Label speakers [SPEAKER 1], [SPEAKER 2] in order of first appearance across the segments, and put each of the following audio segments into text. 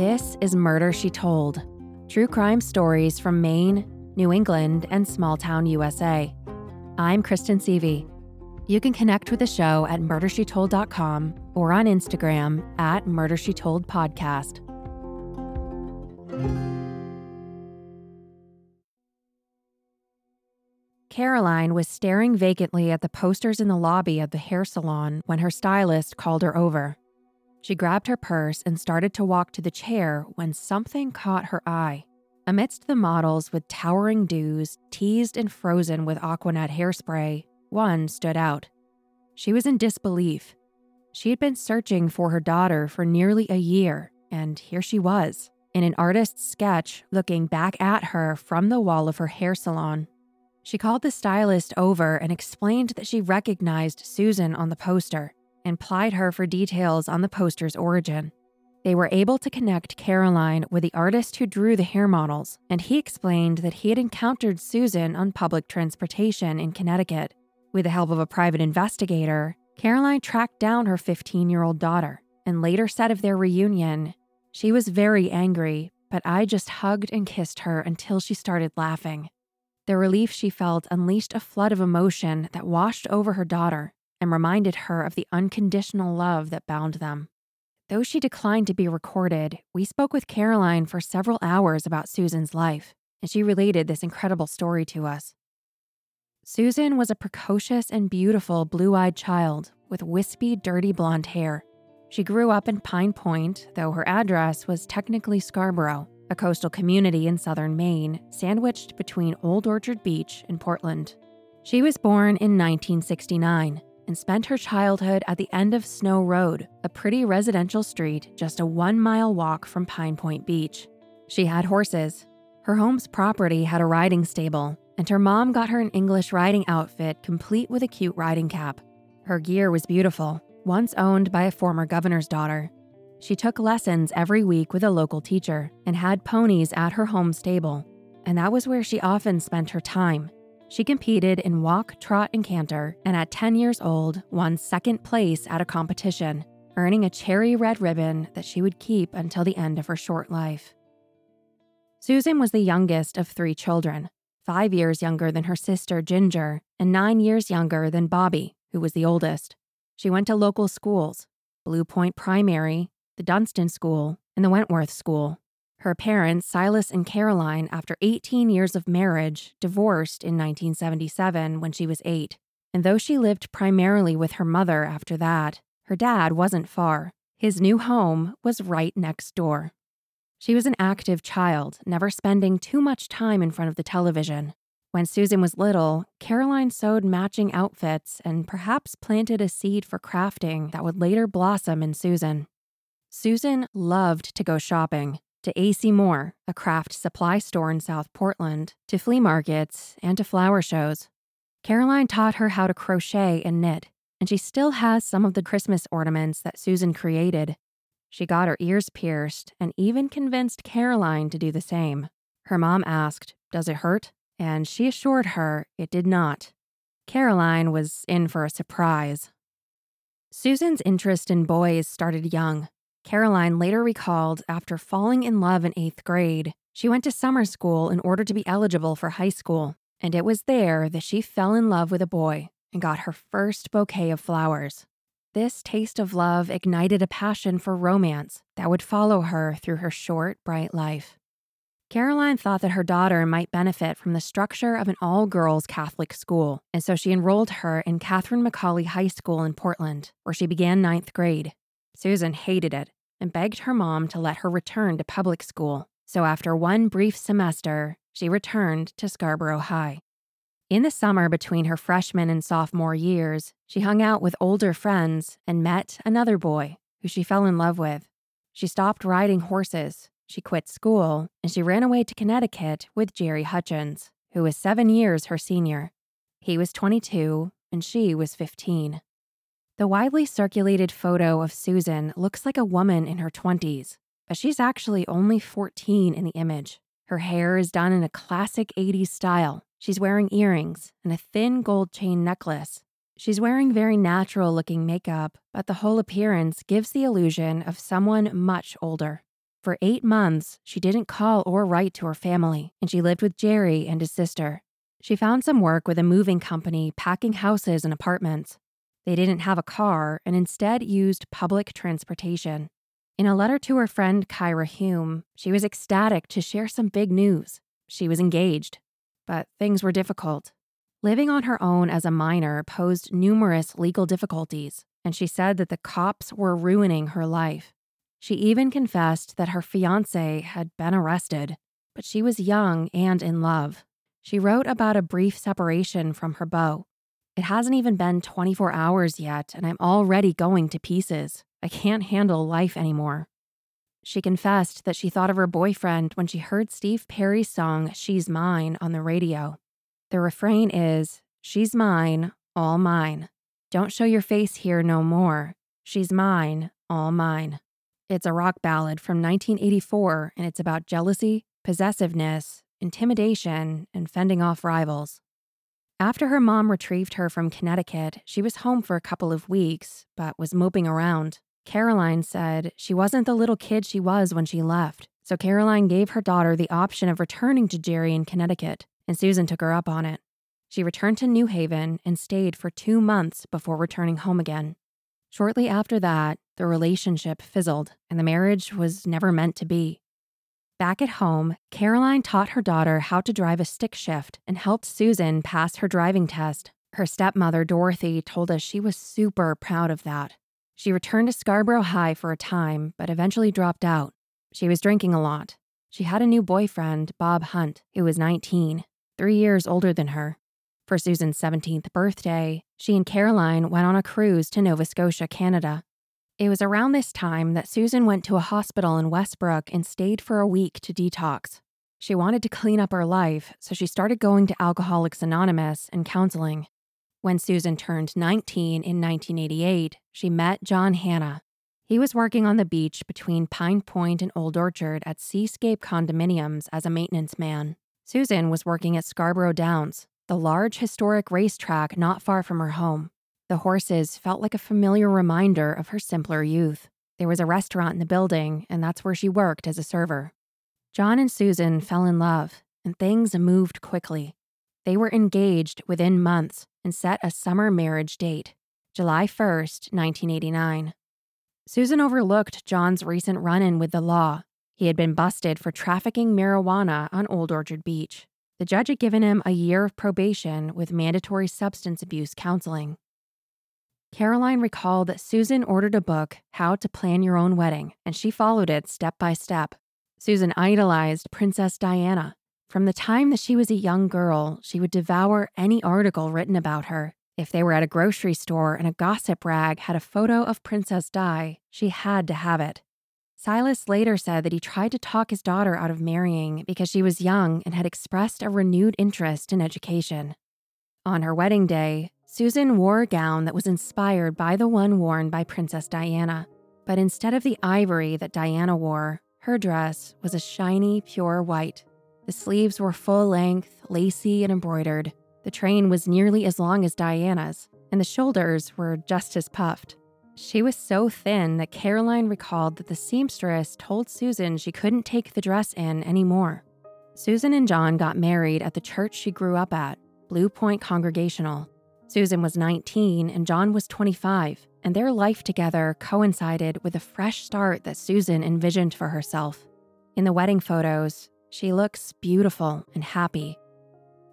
[SPEAKER 1] This is Murder She Told true crime stories from Maine, New England, and small town USA. I'm Kristen Seavey. You can connect with the show at murdershetold.com or on Instagram at murdershetoldpodcast. Caroline was staring vacantly at the posters in the lobby of the hair salon when her stylist called her over. She grabbed her purse and started to walk to the chair when something caught her eye. Amidst the models with towering dews, teased and frozen with Aquanet hairspray, one stood out. She was in disbelief. She had been searching for her daughter for nearly a year, and here she was, in an artist's sketch looking back at her from the wall of her hair salon. She called the stylist over and explained that she recognized Susan on the poster and plied her for details on the poster's origin. They were able to connect Caroline with the artist who drew the hair models, and he explained that he had encountered Susan on public transportation in Connecticut. With the help of a private investigator, Caroline tracked down her 15 year old daughter and later said of their reunion, She was very angry, but I just hugged and kissed her until she started laughing. The relief she felt unleashed a flood of emotion that washed over her daughter and reminded her of the unconditional love that bound them. Though she declined to be recorded, we spoke with Caroline for several hours about Susan's life, and she related this incredible story to us. Susan was a precocious and beautiful blue eyed child with wispy, dirty blonde hair. She grew up in Pine Point, though her address was technically Scarborough, a coastal community in southern Maine, sandwiched between Old Orchard Beach and Portland. She was born in 1969 and spent her childhood at the end of Snow Road, a pretty residential street just a one mile walk from Pine Point Beach. She had horses. Her home's property had a riding stable, and her mom got her an English riding outfit complete with a cute riding cap. Her gear was beautiful, once owned by a former governor's daughter. She took lessons every week with a local teacher and had ponies at her home stable, and that was where she often spent her time she competed in walk, trot, and canter, and at 10 years old, won second place at a competition, earning a cherry red ribbon that she would keep until the end of her short life. Susan was the youngest of three children, five years younger than her sister Ginger, and nine years younger than Bobby, who was the oldest. She went to local schools Blue Point Primary, the Dunstan School, and the Wentworth School. Her parents, Silas and Caroline, after 18 years of marriage, divorced in 1977 when she was eight. And though she lived primarily with her mother after that, her dad wasn't far. His new home was right next door. She was an active child, never spending too much time in front of the television. When Susan was little, Caroline sewed matching outfits and perhaps planted a seed for crafting that would later blossom in Susan. Susan loved to go shopping to AC Moore, a craft supply store in South Portland, to flea markets, and to flower shows. Caroline taught her how to crochet and knit, and she still has some of the Christmas ornaments that Susan created. She got her ears pierced and even convinced Caroline to do the same. Her mom asked, Does it hurt? And she assured her it did not. Caroline was in for a surprise. Susan's interest in boys started young. Caroline later recalled after falling in love in eighth grade, she went to summer school in order to be eligible for high school, and it was there that she fell in love with a boy and got her first bouquet of flowers. This taste of love ignited a passion for romance that would follow her through her short, bright life. Caroline thought that her daughter might benefit from the structure of an all girls Catholic school, and so she enrolled her in Catherine McAuley High School in Portland, where she began ninth grade. Susan hated it and begged her mom to let her return to public school, So after one brief semester, she returned to Scarborough High. In the summer between her freshman and sophomore years, she hung out with older friends and met another boy who she fell in love with. She stopped riding horses, she quit school, and she ran away to Connecticut with Jerry Hutchins, who was seven years her senior. He was 22 and she was 15. The widely circulated photo of Susan looks like a woman in her 20s, but she's actually only 14 in the image. Her hair is done in a classic 80s style. She's wearing earrings and a thin gold chain necklace. She's wearing very natural looking makeup, but the whole appearance gives the illusion of someone much older. For eight months, she didn't call or write to her family, and she lived with Jerry and his sister. She found some work with a moving company packing houses and apartments. They didn't have a car and instead used public transportation. In a letter to her friend Kyra Hume, she was ecstatic to share some big news. She was engaged. But things were difficult. Living on her own as a minor posed numerous legal difficulties, and she said that the cops were ruining her life. She even confessed that her fiance had been arrested, but she was young and in love. She wrote about a brief separation from her beau. It hasn't even been 24 hours yet, and I'm already going to pieces. I can't handle life anymore. She confessed that she thought of her boyfriend when she heard Steve Perry's song She's Mine on the radio. The refrain is She's mine, all mine. Don't show your face here no more. She's mine, all mine. It's a rock ballad from 1984 and it's about jealousy, possessiveness, intimidation, and fending off rivals. After her mom retrieved her from Connecticut, she was home for a couple of weeks, but was moping around. Caroline said she wasn't the little kid she was when she left, so Caroline gave her daughter the option of returning to Jerry in Connecticut, and Susan took her up on it. She returned to New Haven and stayed for two months before returning home again. Shortly after that, the relationship fizzled, and the marriage was never meant to be. Back at home, Caroline taught her daughter how to drive a stick shift and helped Susan pass her driving test. Her stepmother, Dorothy, told us she was super proud of that. She returned to Scarborough High for a time, but eventually dropped out. She was drinking a lot. She had a new boyfriend, Bob Hunt, who was 19, three years older than her. For Susan's 17th birthday, she and Caroline went on a cruise to Nova Scotia, Canada. It was around this time that Susan went to a hospital in Westbrook and stayed for a week to detox. She wanted to clean up her life, so she started going to Alcoholics Anonymous and counseling. When Susan turned 19 in 1988, she met John Hanna. He was working on the beach between Pine Point and Old Orchard at Seascape Condominiums as a maintenance man. Susan was working at Scarborough Downs, the large historic racetrack not far from her home. The horses felt like a familiar reminder of her simpler youth. There was a restaurant in the building, and that's where she worked as a server. John and Susan fell in love, and things moved quickly. They were engaged within months and set a summer marriage date, July 1st, 1989. Susan overlooked John's recent run in with the law. He had been busted for trafficking marijuana on Old Orchard Beach. The judge had given him a year of probation with mandatory substance abuse counseling. Caroline recalled that Susan ordered a book, How to Plan Your Own Wedding, and she followed it step by step. Susan idolized Princess Diana, from the time that she was a young girl, she would devour any article written about her. If they were at a grocery store and a gossip rag had a photo of Princess Di, she had to have it. Silas later said that he tried to talk his daughter out of marrying because she was young and had expressed a renewed interest in education. On her wedding day, Susan wore a gown that was inspired by the one worn by Princess Diana. But instead of the ivory that Diana wore, her dress was a shiny, pure white. The sleeves were full length, lacy, and embroidered. The train was nearly as long as Diana's, and the shoulders were just as puffed. She was so thin that Caroline recalled that the seamstress told Susan she couldn't take the dress in anymore. Susan and John got married at the church she grew up at, Blue Point Congregational. Susan was 19 and John was 25, and their life together coincided with a fresh start that Susan envisioned for herself. In the wedding photos, she looks beautiful and happy.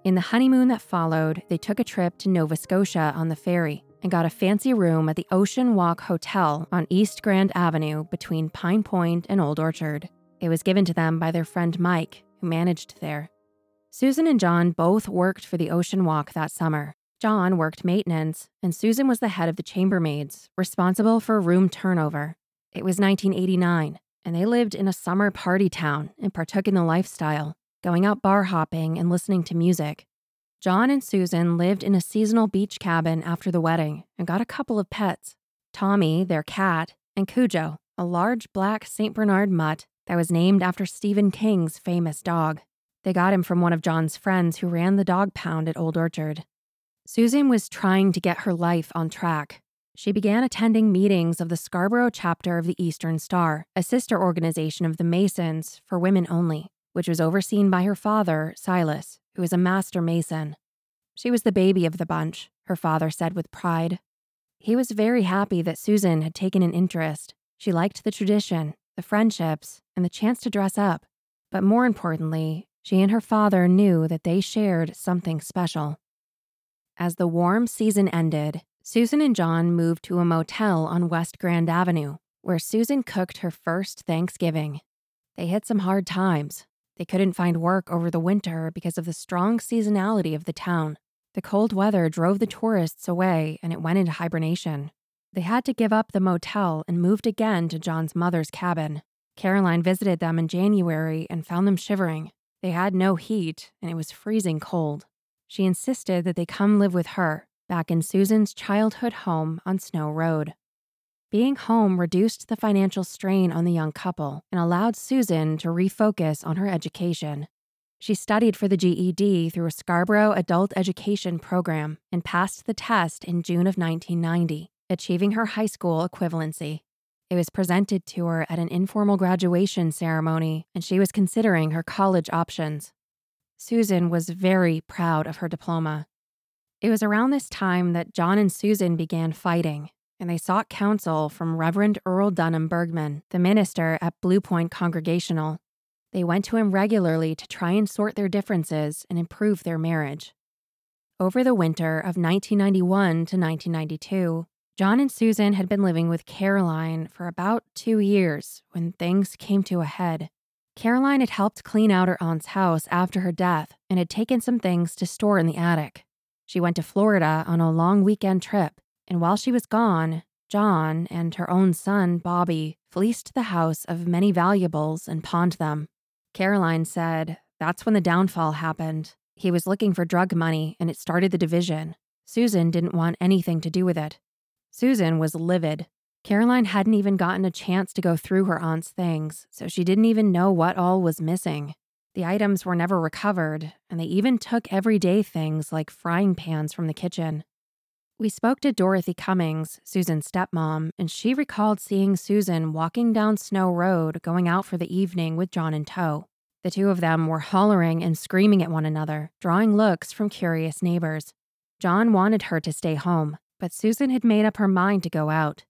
[SPEAKER 1] In the honeymoon that followed, they took a trip to Nova Scotia on the ferry and got a fancy room at the Ocean Walk Hotel on East Grand Avenue between Pine Point and Old Orchard. It was given to them by their friend Mike, who managed there. Susan and John both worked for the Ocean Walk that summer. John worked maintenance, and Susan was the head of the chambermaids, responsible for room turnover. It was 1989, and they lived in a summer party town and partook in the lifestyle, going out bar hopping and listening to music. John and Susan lived in a seasonal beach cabin after the wedding and got a couple of pets Tommy, their cat, and Cujo, a large black St. Bernard mutt that was named after Stephen King's famous dog. They got him from one of John's friends who ran the dog pound at Old Orchard. Susan was trying to get her life on track. She began attending meetings of the Scarborough chapter of the Eastern Star, a sister organization of the Masons for women only, which was overseen by her father, Silas, who was a master Mason. She was the baby of the bunch, her father said with pride. He was very happy that Susan had taken an interest. She liked the tradition, the friendships, and the chance to dress up. But more importantly, she and her father knew that they shared something special. As the warm season ended, Susan and John moved to a motel on West Grand Avenue, where Susan cooked her first Thanksgiving. They hit some hard times. They couldn't find work over the winter because of the strong seasonality of the town. The cold weather drove the tourists away and it went into hibernation. They had to give up the motel and moved again to John's mother's cabin. Caroline visited them in January and found them shivering. They had no heat, and it was freezing cold. She insisted that they come live with her, back in Susan's childhood home on Snow Road. Being home reduced the financial strain on the young couple and allowed Susan to refocus on her education. She studied for the GED through a Scarborough Adult Education program and passed the test in June of 1990, achieving her high school equivalency. It was presented to her at an informal graduation ceremony, and she was considering her college options. Susan was very proud of her diploma. It was around this time that John and Susan began fighting, and they sought counsel from Reverend Earl Dunham Bergman, the minister at Blue Point Congregational. They went to him regularly to try and sort their differences and improve their marriage. Over the winter of 1991 to 1992, John and Susan had been living with Caroline for about two years when things came to a head. Caroline had helped clean out her aunt's house after her death and had taken some things to store in the attic. She went to Florida on a long weekend trip, and while she was gone, John and her own son, Bobby, fleeced the house of many valuables and pawned them. Caroline said, That's when the downfall happened. He was looking for drug money, and it started the division. Susan didn't want anything to do with it. Susan was livid. Caroline hadn't even gotten a chance to go through her aunt's things, so she didn't even know what all was missing. The items were never recovered, and they even took everyday things like frying pans from the kitchen. We spoke to Dorothy Cummings, Susan's stepmom, and she recalled seeing Susan walking down Snow Road going out for the evening with John in tow. The two of them were hollering and screaming at one another, drawing looks from curious neighbors. John wanted her to stay home, but Susan had made up her mind to go out.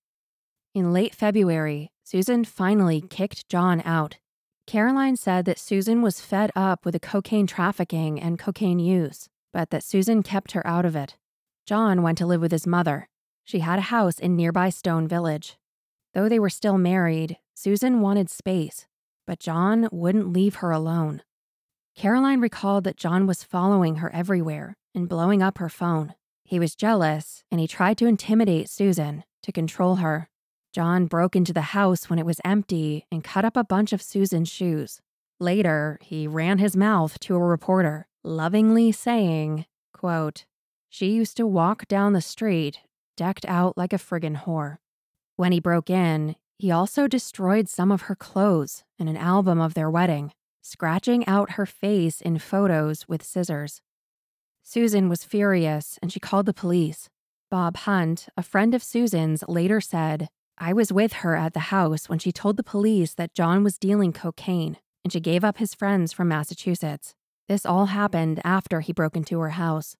[SPEAKER 1] In late February, Susan finally kicked John out. Caroline said that Susan was fed up with the cocaine trafficking and cocaine use, but that Susan kept her out of it. John went to live with his mother. She had a house in nearby Stone Village. Though they were still married, Susan wanted space, but John wouldn't leave her alone. Caroline recalled that John was following her everywhere and blowing up her phone. He was jealous and he tried to intimidate Susan to control her. John broke into the house when it was empty and cut up a bunch of Susan's shoes. Later, he ran his mouth to a reporter, lovingly saying, quote, She used to walk down the street, decked out like a friggin' whore. When he broke in, he also destroyed some of her clothes and an album of their wedding, scratching out her face in photos with scissors. Susan was furious and she called the police. Bob Hunt, a friend of Susan's, later said, I was with her at the house when she told the police that John was dealing cocaine and she gave up his friends from Massachusetts. This all happened after he broke into her house.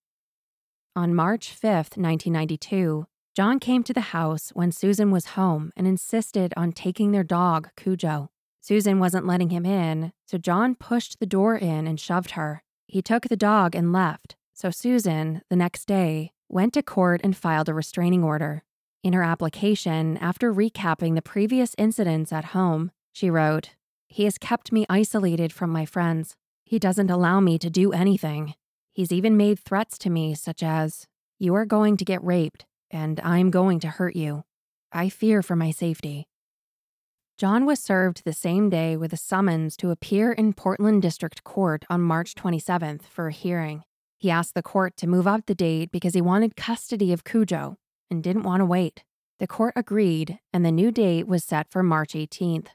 [SPEAKER 1] On March 5, 1992, John came to the house when Susan was home and insisted on taking their dog, Cujo. Susan wasn't letting him in, so John pushed the door in and shoved her. He took the dog and left, so Susan, the next day, went to court and filed a restraining order. In her application, after recapping the previous incidents at home, she wrote, He has kept me isolated from my friends. He doesn't allow me to do anything. He's even made threats to me, such as, You are going to get raped, and I'm going to hurt you. I fear for my safety. John was served the same day with a summons to appear in Portland District Court on March 27th for a hearing. He asked the court to move up the date because he wanted custody of Cujo and didn't want to wait. The court agreed, and the new date was set for March 18th.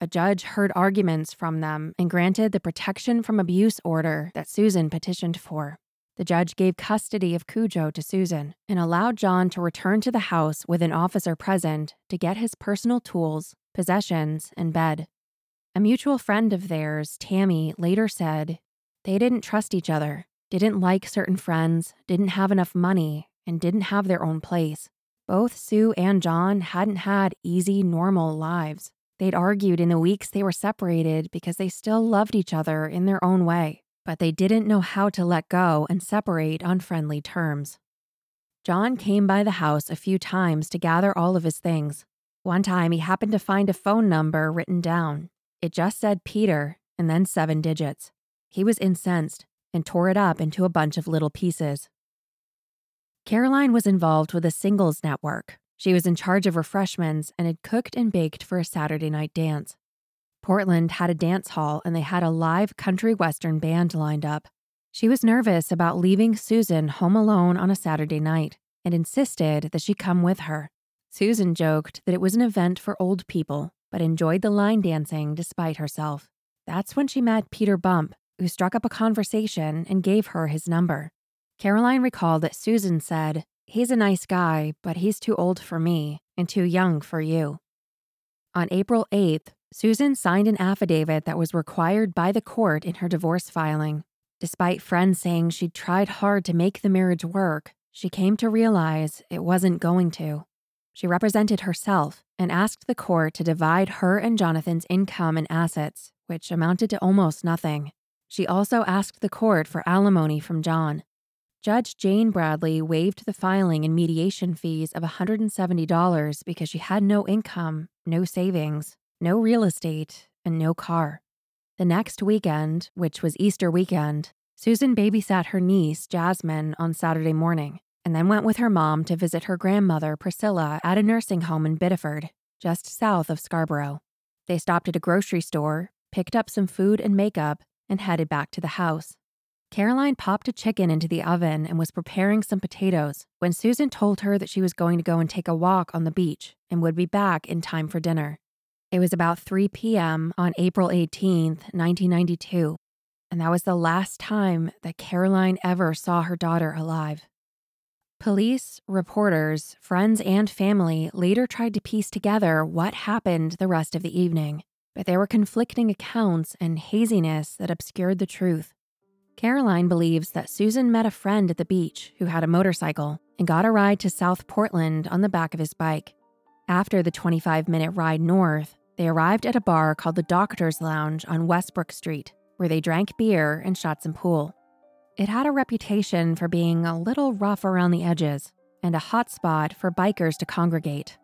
[SPEAKER 1] A judge heard arguments from them and granted the protection from abuse order that Susan petitioned for. The judge gave custody of Cujo to Susan and allowed John to return to the house with an officer present to get his personal tools possessions, and bed. A mutual friend of theirs, Tammy, later said they didn't trust each other, didn't like certain friends, didn't have enough money, and didn't have their own place. Both Sue and John hadn't had easy, normal lives. They'd argued in the weeks they were separated because they still loved each other in their own way, but they didn't know how to let go and separate on friendly terms. John came by the house a few times to gather all of his things, one time he happened to find a phone number written down. It just said Peter and then seven digits. He was incensed and tore it up into a bunch of little pieces. Caroline was involved with a singles network. She was in charge of refreshments and had cooked and baked for a Saturday night dance. Portland had a dance hall and they had a live country western band lined up. She was nervous about leaving Susan home alone on a Saturday night and insisted that she come with her. Susan joked that it was an event for old people, but enjoyed the line dancing despite herself. That's when she met Peter Bump, who struck up a conversation and gave her his number. Caroline recalled that Susan said, He's a nice guy, but he's too old for me and too young for you. On April 8th, Susan signed an affidavit that was required by the court in her divorce filing. Despite friends saying she'd tried hard to make the marriage work, she came to realize it wasn't going to. She represented herself and asked the court to divide her and Jonathan's income and assets, which amounted to almost nothing. She also asked the court for alimony from John. Judge Jane Bradley waived the filing and mediation fees of $170 because she had no income, no savings, no real estate, and no car. The next weekend, which was Easter weekend, Susan babysat her niece, Jasmine, on Saturday morning and then went with her mom to visit her grandmother, Priscilla, at a nursing home in Biddeford, just south of Scarborough. They stopped at a grocery store, picked up some food and makeup, and headed back to the house. Caroline popped a chicken into the oven and was preparing some potatoes when Susan told her that she was going to go and take a walk on the beach and would be back in time for dinner. It was about 3 p.m. on April 18, 1992, and that was the last time that Caroline ever saw her daughter alive. Police, reporters, friends, and family later tried to piece together what happened the rest of the evening, but there were conflicting accounts and haziness that obscured the truth. Caroline believes that Susan met a friend at the beach who had a motorcycle and got a ride to South Portland on the back of his bike. After the 25 minute ride north, they arrived at a bar called the Doctor's Lounge on Westbrook Street, where they drank beer and shot some pool. It had a reputation for being a little rough around the edges and a hot spot for bikers to congregate.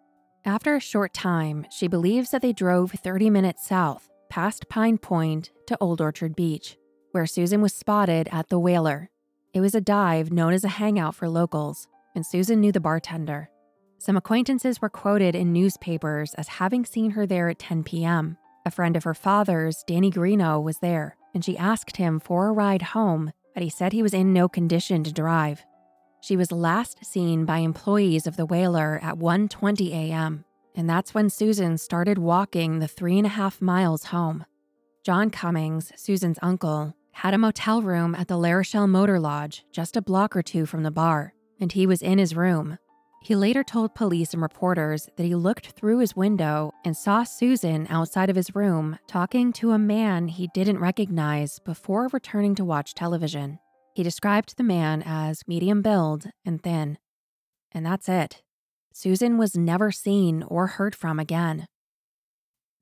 [SPEAKER 1] After a short time, she believes that they drove 30 minutes south, past Pine Point to Old Orchard Beach, where Susan was spotted at the Whaler. It was a dive known as a hangout for locals, and Susan knew the bartender. Some acquaintances were quoted in newspapers as having seen her there at 10 p.m. A friend of her father's, Danny Greeno, was there, and she asked him for a ride home but he said he was in no condition to drive. She was last seen by employees of the whaler at 1:20 a.m., and that's when Susan started walking the three and a half miles home. John Cummings, Susan's uncle, had a motel room at the La Rochelle Motor Lodge just a block or two from the bar, and he was in his room. He later told police and reporters that he looked through his window and saw Susan outside of his room talking to a man he didn't recognize before returning to watch television. He described the man as medium build and thin. And that's it. Susan was never seen or heard from again.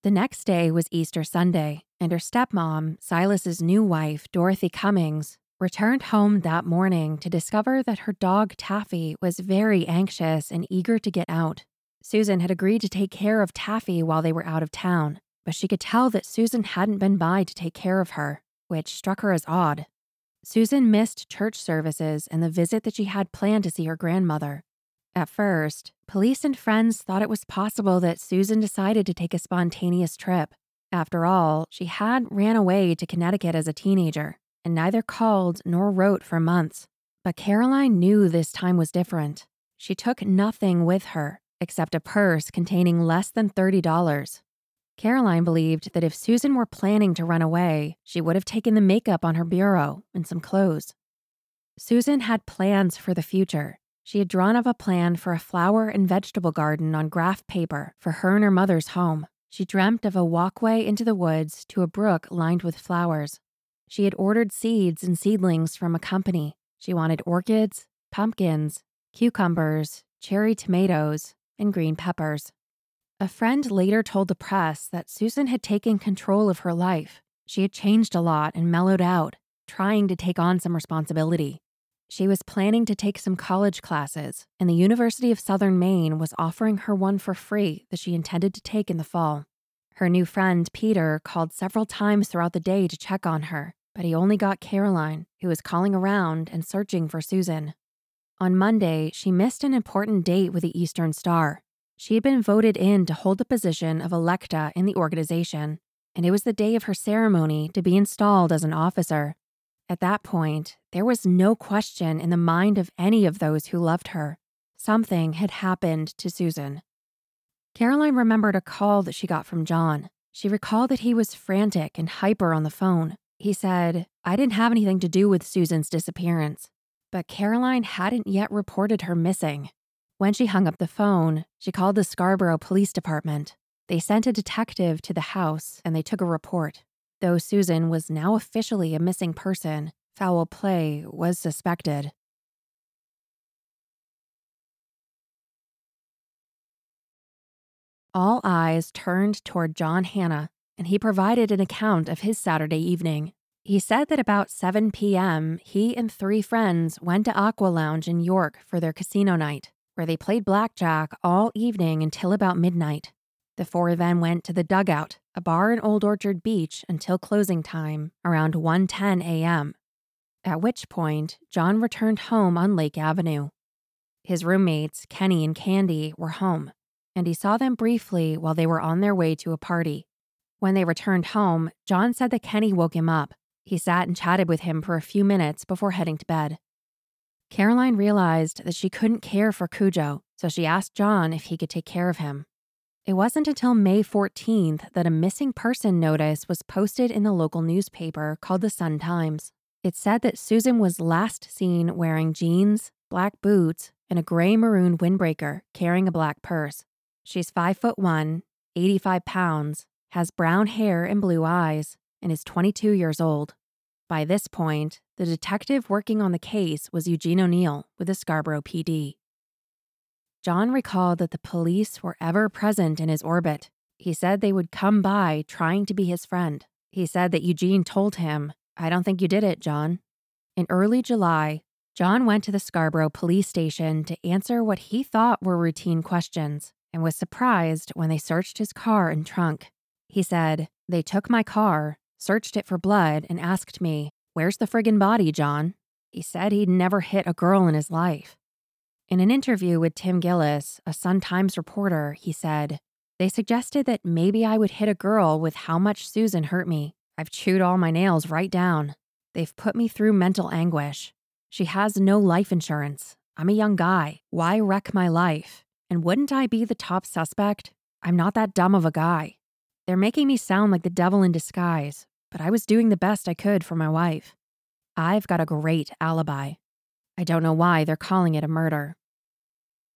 [SPEAKER 1] The next day was Easter Sunday, and her stepmom, Silas's new wife, Dorothy Cummings, returned home that morning to discover that her dog Taffy was very anxious and eager to get out. Susan had agreed to take care of Taffy while they were out of town, but she could tell that Susan hadn't been by to take care of her, which struck her as odd. Susan missed church services and the visit that she had planned to see her grandmother. At first, police and friends thought it was possible that Susan decided to take a spontaneous trip. After all, she had ran away to Connecticut as a teenager and neither called nor wrote for months. But Caroline knew this time was different. She took nothing with her except a purse containing less than $30. Caroline believed that if Susan were planning to run away, she would have taken the makeup on her bureau and some clothes. Susan had plans for the future. She had drawn up a plan for a flower and vegetable garden on graph paper for her and her mother's home. She dreamt of a walkway into the woods to a brook lined with flowers. She had ordered seeds and seedlings from a company. She wanted orchids, pumpkins, cucumbers, cherry tomatoes, and green peppers. A friend later told the press that Susan had taken control of her life. She had changed a lot and mellowed out, trying to take on some responsibility. She was planning to take some college classes, and the University of Southern Maine was offering her one for free that she intended to take in the fall. Her new friend, Peter, called several times throughout the day to check on her, but he only got Caroline, who was calling around and searching for Susan. On Monday, she missed an important date with the Eastern Star. She had been voted in to hold the position of electa in the organization, and it was the day of her ceremony to be installed as an officer. At that point, there was no question in the mind of any of those who loved her. Something had happened to Susan. Caroline remembered a call that she got from John. She recalled that he was frantic and hyper on the phone. He said, I didn't have anything to do with Susan's disappearance but Caroline hadn't yet reported her missing. When she hung up the phone, she called the Scarborough Police Department. They sent a detective to the house and they took a report. Though Susan was now officially a missing person, foul play was suspected. All eyes turned toward John Hanna, and he provided an account of his Saturday evening. He said that about 7 p.m., he and three friends went to Aqua Lounge in York for their casino night, where they played blackjack all evening until about midnight. The four then went to the Dugout, a bar in Old Orchard Beach, until closing time, around 1:10 a.m. At which point, John returned home on Lake Avenue. His roommates, Kenny and Candy, were home, and he saw them briefly while they were on their way to a party. When they returned home, John said that Kenny woke him up he sat and chatted with him for a few minutes before heading to bed. Caroline realized that she couldn't care for Cujo, so she asked John if he could take care of him. It wasn't until May 14th that a missing person notice was posted in the local newspaper called the Sun Times. It said that Susan was last seen wearing jeans, black boots, and a gray maroon windbreaker, carrying a black purse. She's 5 foot 1, 85 pounds, has brown hair and blue eyes, and is 22 years old. By this point, the detective working on the case was Eugene O'Neill with the Scarborough PD. John recalled that the police were ever present in his orbit. He said they would come by trying to be his friend. He said that Eugene told him, I don't think you did it, John. In early July, John went to the Scarborough police station to answer what he thought were routine questions and was surprised when they searched his car and trunk. He said, They took my car, searched it for blood, and asked me, Where's the friggin' body, John? He said he'd never hit a girl in his life. In an interview with Tim Gillis, a Sun Times reporter, he said, They suggested that maybe I would hit a girl with how much Susan hurt me. I've chewed all my nails right down. They've put me through mental anguish. She has no life insurance. I'm a young guy. Why wreck my life? And wouldn't I be the top suspect? I'm not that dumb of a guy. They're making me sound like the devil in disguise, but I was doing the best I could for my wife. I've got a great alibi. I don't know why they're calling it a murder.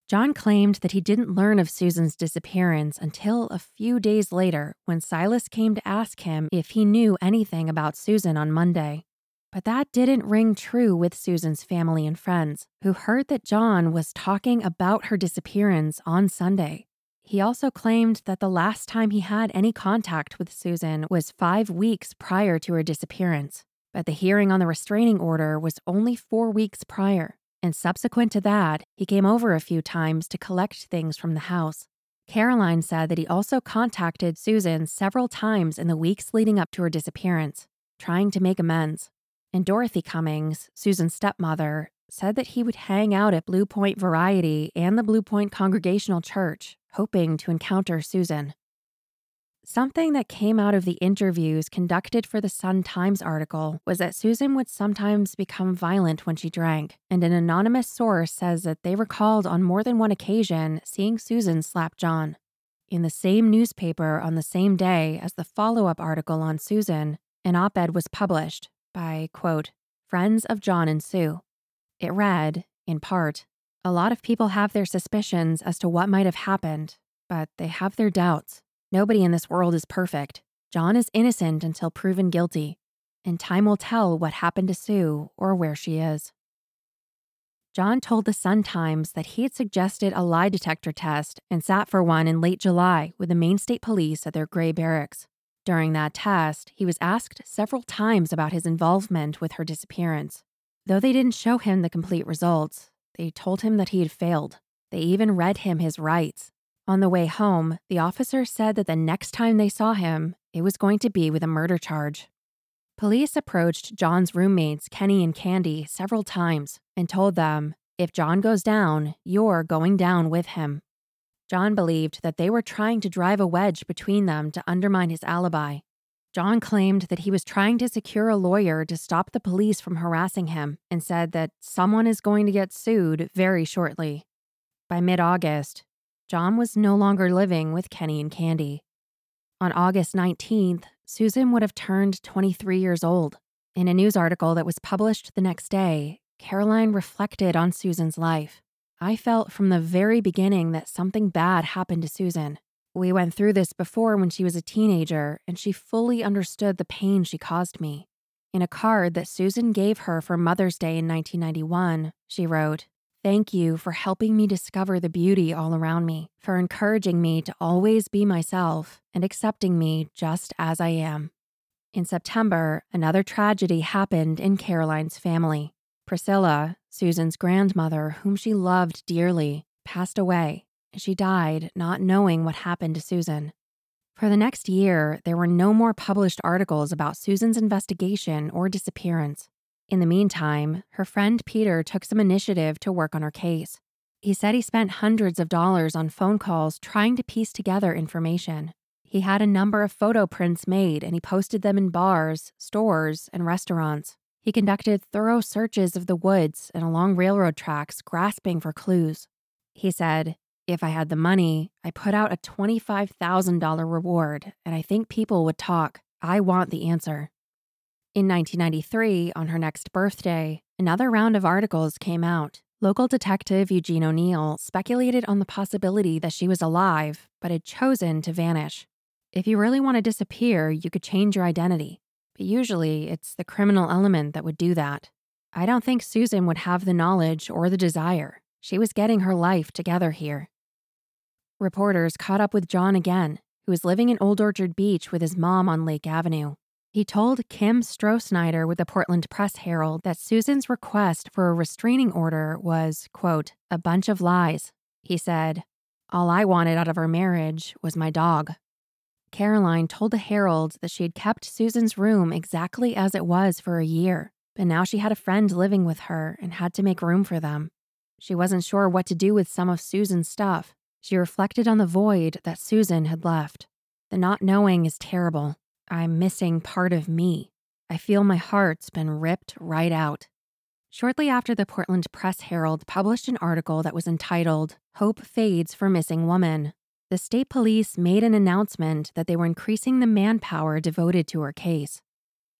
[SPEAKER 1] John claimed that he didn't learn of Susan's disappearance until a few days later when Silas came to ask him if he knew anything about Susan on Monday. But that didn't ring true with Susan's family and friends, who heard that John was talking about her disappearance on Sunday. He also claimed that the last time he had any contact with Susan was five weeks prior to her disappearance, but the hearing on the restraining order was only four weeks prior. And subsequent to that, he came over a few times to collect things from the house. Caroline said that he also contacted Susan several times in the weeks leading up to her disappearance, trying to make amends. And Dorothy Cummings, Susan's stepmother, said that he would hang out at Blue Point Variety and the Blue Point Congregational Church, hoping to encounter Susan. Something that came out of the interviews conducted for the Sun Times article was that Susan would sometimes become violent when she drank, and an anonymous source says that they recalled on more than one occasion seeing Susan slap John. In the same newspaper on the same day as the follow up article on Susan, an op ed was published by, quote, Friends of John and Sue. It read, in part, a lot of people have their suspicions as to what might have happened, but they have their doubts. Nobody in this world is perfect. John is innocent until proven guilty, and time will tell what happened to Sue or where she is. John told the Sun Times that he had suggested a lie detector test and sat for one in late July with the Maine State Police at their Gray Barracks. During that test, he was asked several times about his involvement with her disappearance. Though they didn't show him the complete results, they told him that he had failed. They even read him his rights on the way home, the officer said that the next time they saw him, it was going to be with a murder charge. Police approached John's roommates, Kenny and Candy, several times and told them, if John goes down, you're going down with him. John believed that they were trying to drive a wedge between them to undermine his alibi. John claimed that he was trying to secure a lawyer to stop the police from harassing him and said that someone is going to get sued very shortly. By mid August, John was no longer living with Kenny and Candy. On August 19th, Susan would have turned 23 years old. In a news article that was published the next day, Caroline reflected on Susan's life. I felt from the very beginning that something bad happened to Susan. We went through this before when she was a teenager, and she fully understood the pain she caused me. In a card that Susan gave her for Mother's Day in 1991, she wrote, Thank you for helping me discover the beauty all around me, for encouraging me to always be myself and accepting me just as I am. In September, another tragedy happened in Caroline's family. Priscilla, Susan's grandmother, whom she loved dearly, passed away, and she died not knowing what happened to Susan. For the next year, there were no more published articles about Susan's investigation or disappearance. In the meantime, her friend Peter took some initiative to work on her case. He said he spent hundreds of dollars on phone calls trying to piece together information. He had a number of photo prints made and he posted them in bars, stores, and restaurants. He conducted thorough searches of the woods and along railroad tracks, grasping for clues. He said, If I had the money, I put out a $25,000 reward, and I think people would talk. I want the answer. In 1993, on her next birthday, another round of articles came out. Local detective Eugene O'Neill speculated on the possibility that she was alive, but had chosen to vanish. If you really want to disappear, you could change your identity. But usually, it's the criminal element that would do that. I don't think Susan would have the knowledge or the desire. She was getting her life together here. Reporters caught up with John again, who was living in Old Orchard Beach with his mom on Lake Avenue. He told Kim Strohsnyder with the Portland Press Herald that Susan's request for a restraining order was, quote, a bunch of lies. He said, All I wanted out of our marriage was my dog. Caroline told the Herald that she had kept Susan's room exactly as it was for a year, but now she had a friend living with her and had to make room for them. She wasn't sure what to do with some of Susan's stuff. She reflected on the void that Susan had left. The not knowing is terrible. I'm missing part of me. I feel my heart's been ripped right out. Shortly after the Portland Press Herald published an article that was entitled Hope Fades for Missing Woman, the state police made an announcement that they were increasing the manpower devoted to her case.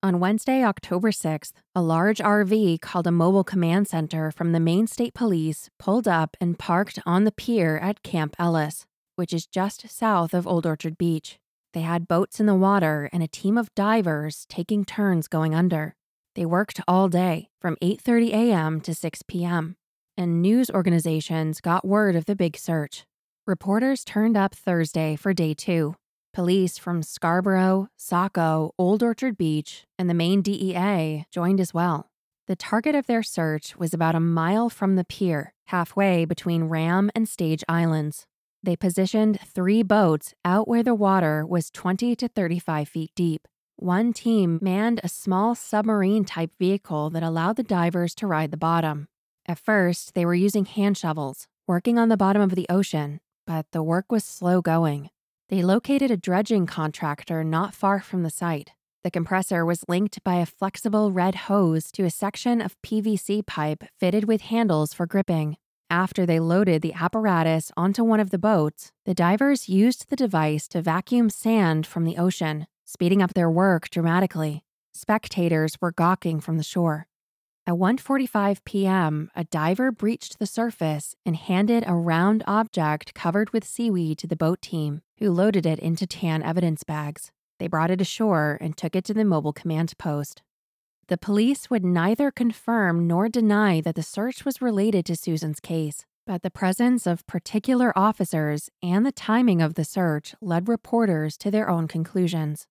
[SPEAKER 1] On Wednesday, October 6th, a large RV called a mobile command center from the Maine State Police pulled up and parked on the pier at Camp Ellis, which is just south of Old Orchard Beach. They had boats in the water and a team of divers taking turns going under. They worked all day from 8:30 a.m. to 6 p.m. And news organizations got word of the big search. Reporters turned up Thursday for day 2. Police from Scarborough, Saco, Old Orchard Beach, and the Maine DEA joined as well. The target of their search was about a mile from the pier, halfway between Ram and Stage Islands. They positioned three boats out where the water was 20 to 35 feet deep. One team manned a small submarine type vehicle that allowed the divers to ride the bottom. At first, they were using hand shovels, working on the bottom of the ocean, but the work was slow going. They located a dredging contractor not far from the site. The compressor was linked by a flexible red hose to a section of PVC pipe fitted with handles for gripping. After they loaded the apparatus onto one of the boats, the divers used the device to vacuum sand from the ocean, speeding up their work dramatically. Spectators were gawking from the shore. At 1:45 p.m., a diver breached the surface and handed a round object covered with seaweed to the boat team, who loaded it into tan evidence bags. They brought it ashore and took it to the mobile command post. The police would neither confirm nor deny that the search was related to Susan's case, but the presence of particular officers and the timing of the search led reporters to their own conclusions.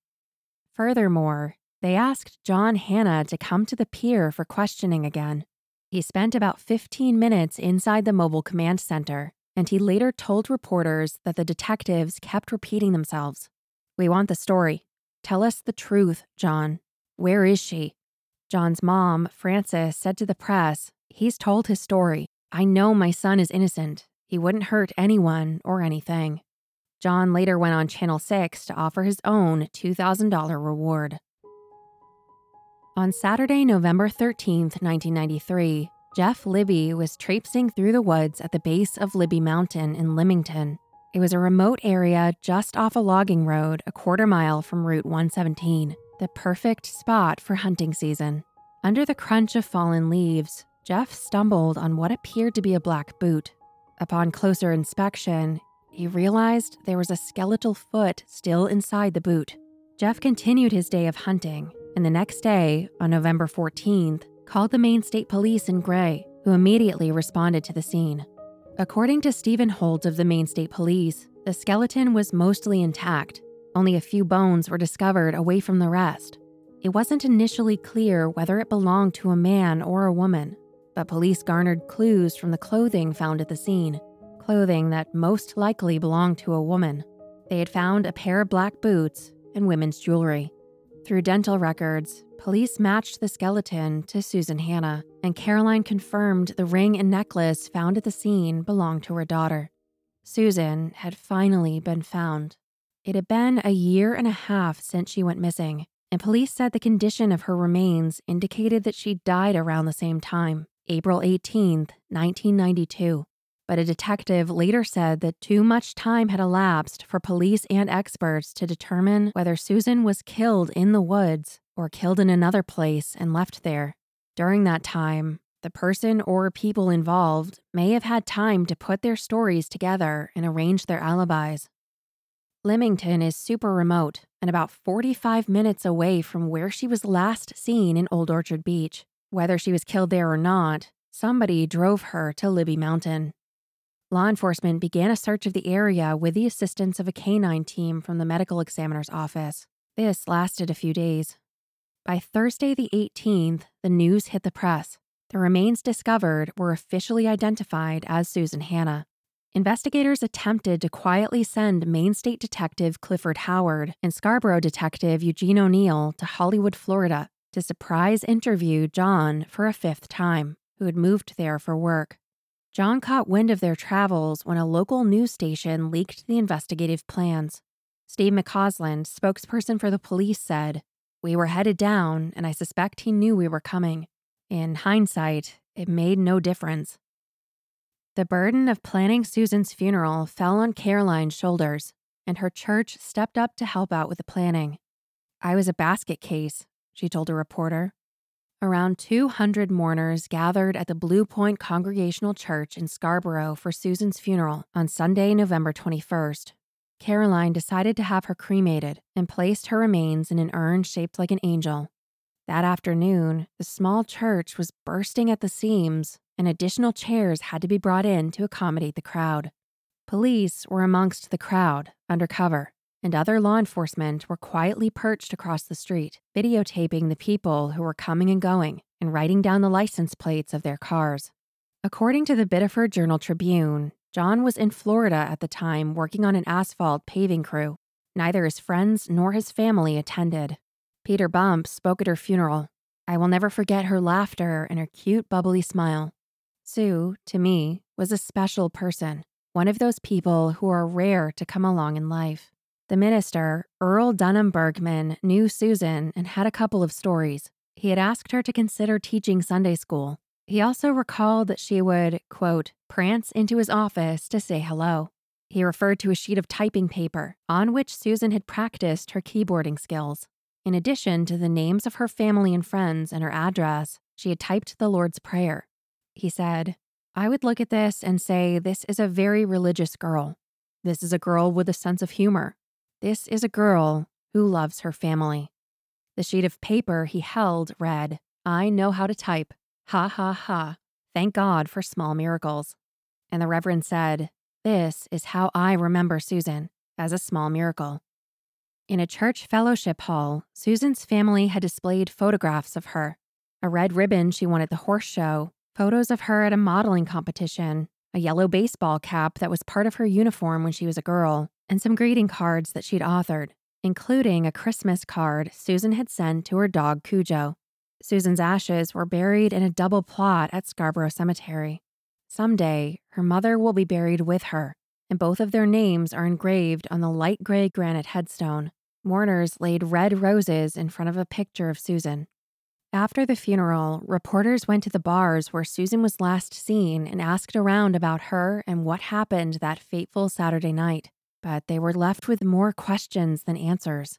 [SPEAKER 1] Furthermore, they asked John Hanna to come to the pier for questioning again. He spent about 15 minutes inside the mobile command center, and he later told reporters that the detectives kept repeating themselves. We want the story. Tell us the truth, John. Where is she? John's mom, Frances, said to the press, He's told his story. I know my son is innocent. He wouldn't hurt anyone or anything. John later went on Channel 6 to offer his own $2,000 reward. On Saturday, November 13, 1993, Jeff Libby was traipsing through the woods at the base of Libby Mountain in Limington. It was a remote area just off a logging road a quarter mile from Route 117 the perfect spot for hunting season. Under the crunch of fallen leaves, Jeff stumbled on what appeared to be a black boot. Upon closer inspection, he realized there was a skeletal foot still inside the boot. Jeff continued his day of hunting, and the next day, on November 14th, called the Maine State Police in Gray, who immediately responded to the scene. According to Stephen Holt of the Maine State Police, the skeleton was mostly intact, only a few bones were discovered away from the rest. It wasn't initially clear whether it belonged to a man or a woman, but police garnered clues from the clothing found at the scene, clothing that most likely belonged to a woman. They had found a pair of black boots and women's jewelry. Through dental records, police matched the skeleton to Susan Hanna, and Caroline confirmed the ring and necklace found at the scene belonged to her daughter. Susan had finally been found. It had been a year and a half since she went missing, and police said the condition of her remains indicated that she died around the same time, April 18, 1992. But a detective later said that too much time had elapsed for police and experts to determine whether Susan was killed in the woods or killed in another place and left there. During that time, the person or people involved may have had time to put their stories together and arrange their alibis. Limington is super remote and about 45 minutes away from where she was last seen in Old Orchard Beach. Whether she was killed there or not, somebody drove her to Libby Mountain. Law enforcement began a search of the area with the assistance of a canine team from the medical examiner's office. This lasted a few days. By Thursday, the 18th, the news hit the press. The remains discovered were officially identified as Susan Hanna. Investigators attempted to quietly send Maine State Detective Clifford Howard and Scarborough Detective Eugene O'Neill to Hollywood, Florida, to surprise interview John for a fifth time, who had moved there for work. John caught wind of their travels when a local news station leaked the investigative plans. Steve McCausland, spokesperson for the police, said, We were headed down, and I suspect he knew we were coming. In hindsight, it made no difference. The burden of planning Susan's funeral fell on Caroline's shoulders, and her church stepped up to help out with the planning. I was a basket case, she told a reporter. Around 200 mourners gathered at the Blue Point Congregational Church in Scarborough for Susan's funeral on Sunday, November 21st. Caroline decided to have her cremated and placed her remains in an urn shaped like an angel. That afternoon, the small church was bursting at the seams and additional chairs had to be brought in to accommodate the crowd. Police were amongst the crowd, undercover, and other law enforcement were quietly perched across the street, videotaping the people who were coming and going and writing down the license plates of their cars. According to the Biddeford Journal Tribune, John was in Florida at the time working on an asphalt paving crew. Neither his friends nor his family attended. Peter Bump spoke at her funeral. I will never forget her laughter and her cute, bubbly smile. Sue, to me, was a special person, one of those people who are rare to come along in life. The minister, Earl Dunham Bergman, knew Susan and had a couple of stories. He had asked her to consider teaching Sunday school. He also recalled that she would, quote, prance into his office to say hello. He referred to a sheet of typing paper on which Susan had practiced her keyboarding skills. In addition to the names of her family and friends and her address, she had typed the Lord's Prayer. He said, I would look at this and say, This is a very religious girl. This is a girl with a sense of humor. This is a girl who loves her family. The sheet of paper he held read, I know how to type. Ha ha ha. Thank God for small miracles. And the Reverend said, This is how I remember Susan as a small miracle. In a church fellowship hall, Susan's family had displayed photographs of her a red ribbon she won at the horse show, photos of her at a modeling competition, a yellow baseball cap that was part of her uniform when she was a girl, and some greeting cards that she'd authored, including a Christmas card Susan had sent to her dog Cujo. Susan's ashes were buried in a double plot at Scarborough Cemetery. Someday, her mother will be buried with her, and both of their names are engraved on the light gray granite headstone. Mourners laid red roses in front of a picture of Susan. After the funeral, reporters went to the bars where Susan was last seen and asked around about her and what happened that fateful Saturday night, but they were left with more questions than answers.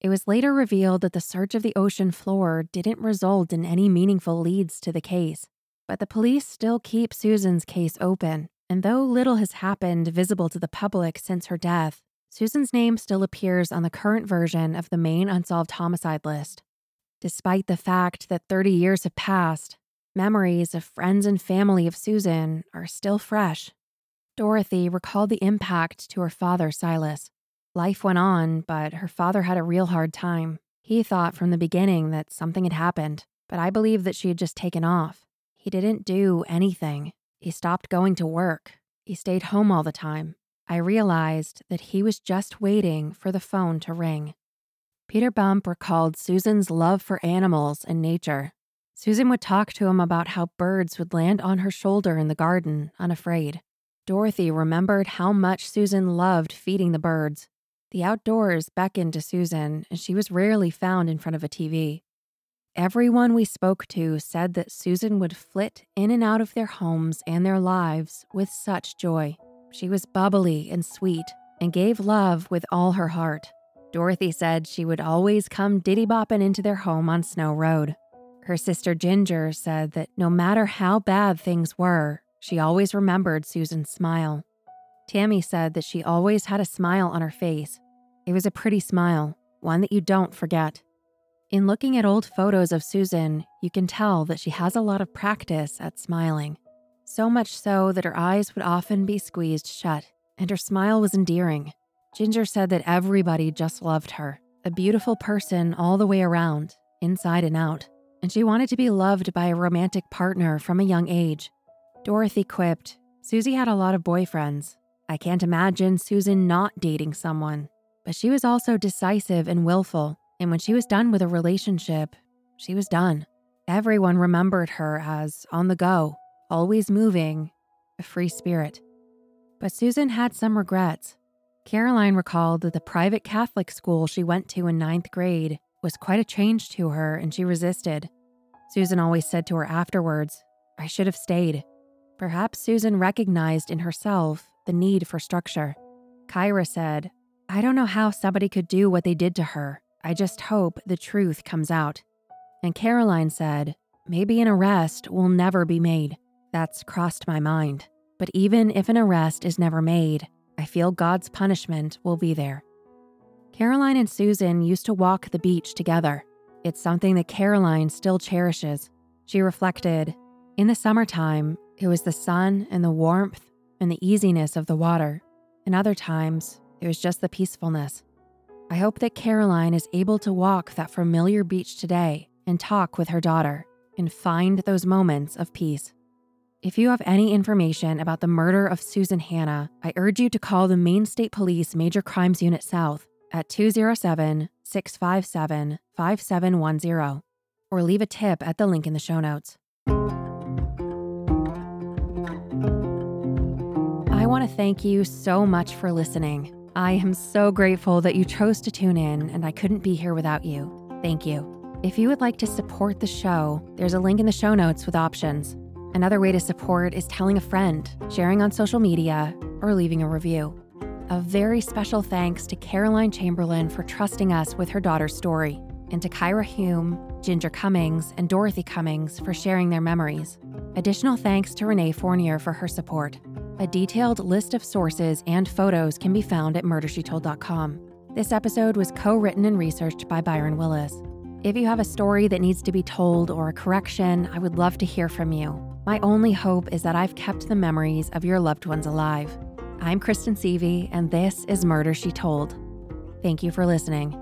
[SPEAKER 1] It was later revealed that the search of the ocean floor didn't result in any meaningful leads to the case, but the police still keep Susan's case open, and though little has happened visible to the public since her death, Susan's name still appears on the current version of the Maine unsolved homicide list. Despite the fact that 30 years have passed, memories of friends and family of Susan are still fresh. Dorothy recalled the impact to her father, Silas. Life went on, but her father had a real hard time. He thought from the beginning that something had happened, but I believe that she had just taken off. He didn't do anything. He stopped going to work. He stayed home all the time. I realized that he was just waiting for the phone to ring. Peter Bump recalled Susan's love for animals and nature. Susan would talk to him about how birds would land on her shoulder in the garden, unafraid. Dorothy remembered how much Susan loved feeding the birds. The outdoors beckoned to Susan, and she was rarely found in front of a TV. Everyone we spoke to said that Susan would flit in and out of their homes and their lives with such joy. She was bubbly and sweet and gave love with all her heart. Dorothy said she would always come diddy bopping into their home on Snow Road. Her sister Ginger said that no matter how bad things were, she always remembered Susan's smile. Tammy said that she always had a smile on her face. It was a pretty smile, one that you don't forget. In looking at old photos of Susan, you can tell that she has a lot of practice at smiling. So much so that her eyes would often be squeezed shut, and her smile was endearing. Ginger said that everybody just loved her, a beautiful person all the way around, inside and out, and she wanted to be loved by a romantic partner from a young age. Dorothy quipped, Susie had a lot of boyfriends. I can't imagine Susan not dating someone. But she was also decisive and willful, and when she was done with a relationship, she was done. Everyone remembered her as on the go, always moving, a free spirit. But Susan had some regrets. Caroline recalled that the private Catholic school she went to in ninth grade was quite a change to her and she resisted. Susan always said to her afterwards, I should have stayed. Perhaps Susan recognized in herself the need for structure. Kyra said, I don't know how somebody could do what they did to her. I just hope the truth comes out. And Caroline said, Maybe an arrest will never be made. That's crossed my mind. But even if an arrest is never made, I feel God's punishment will be there. Caroline and Susan used to walk the beach together. It's something that Caroline still cherishes. She reflected In the summertime, it was the sun and the warmth and the easiness of the water. And other times, it was just the peacefulness. I hope that Caroline is able to walk that familiar beach today and talk with her daughter and find those moments of peace. If you have any information about the murder of Susan Hanna, I urge you to call the Maine State Police Major Crimes Unit South at 207 657 5710 or leave a tip at the link in the show notes. I want to thank you so much for listening. I am so grateful that you chose to tune in, and I couldn't be here without you. Thank you. If you would like to support the show, there's a link in the show notes with options. Another way to support is telling a friend, sharing on social media, or leaving a review. A very special thanks to Caroline Chamberlain for trusting us with her daughter's story, and to Kyra Hume, Ginger Cummings, and Dorothy Cummings for sharing their memories. Additional thanks to Renee Fournier for her support. A detailed list of sources and photos can be found at murdershetold.com. This episode was co written and researched by Byron Willis. If you have a story that needs to be told or a correction, I would love to hear from you. My only hope is that I've kept the memories of your loved ones alive. I'm Kristen Seavey, and this is Murder She Told. Thank you for listening.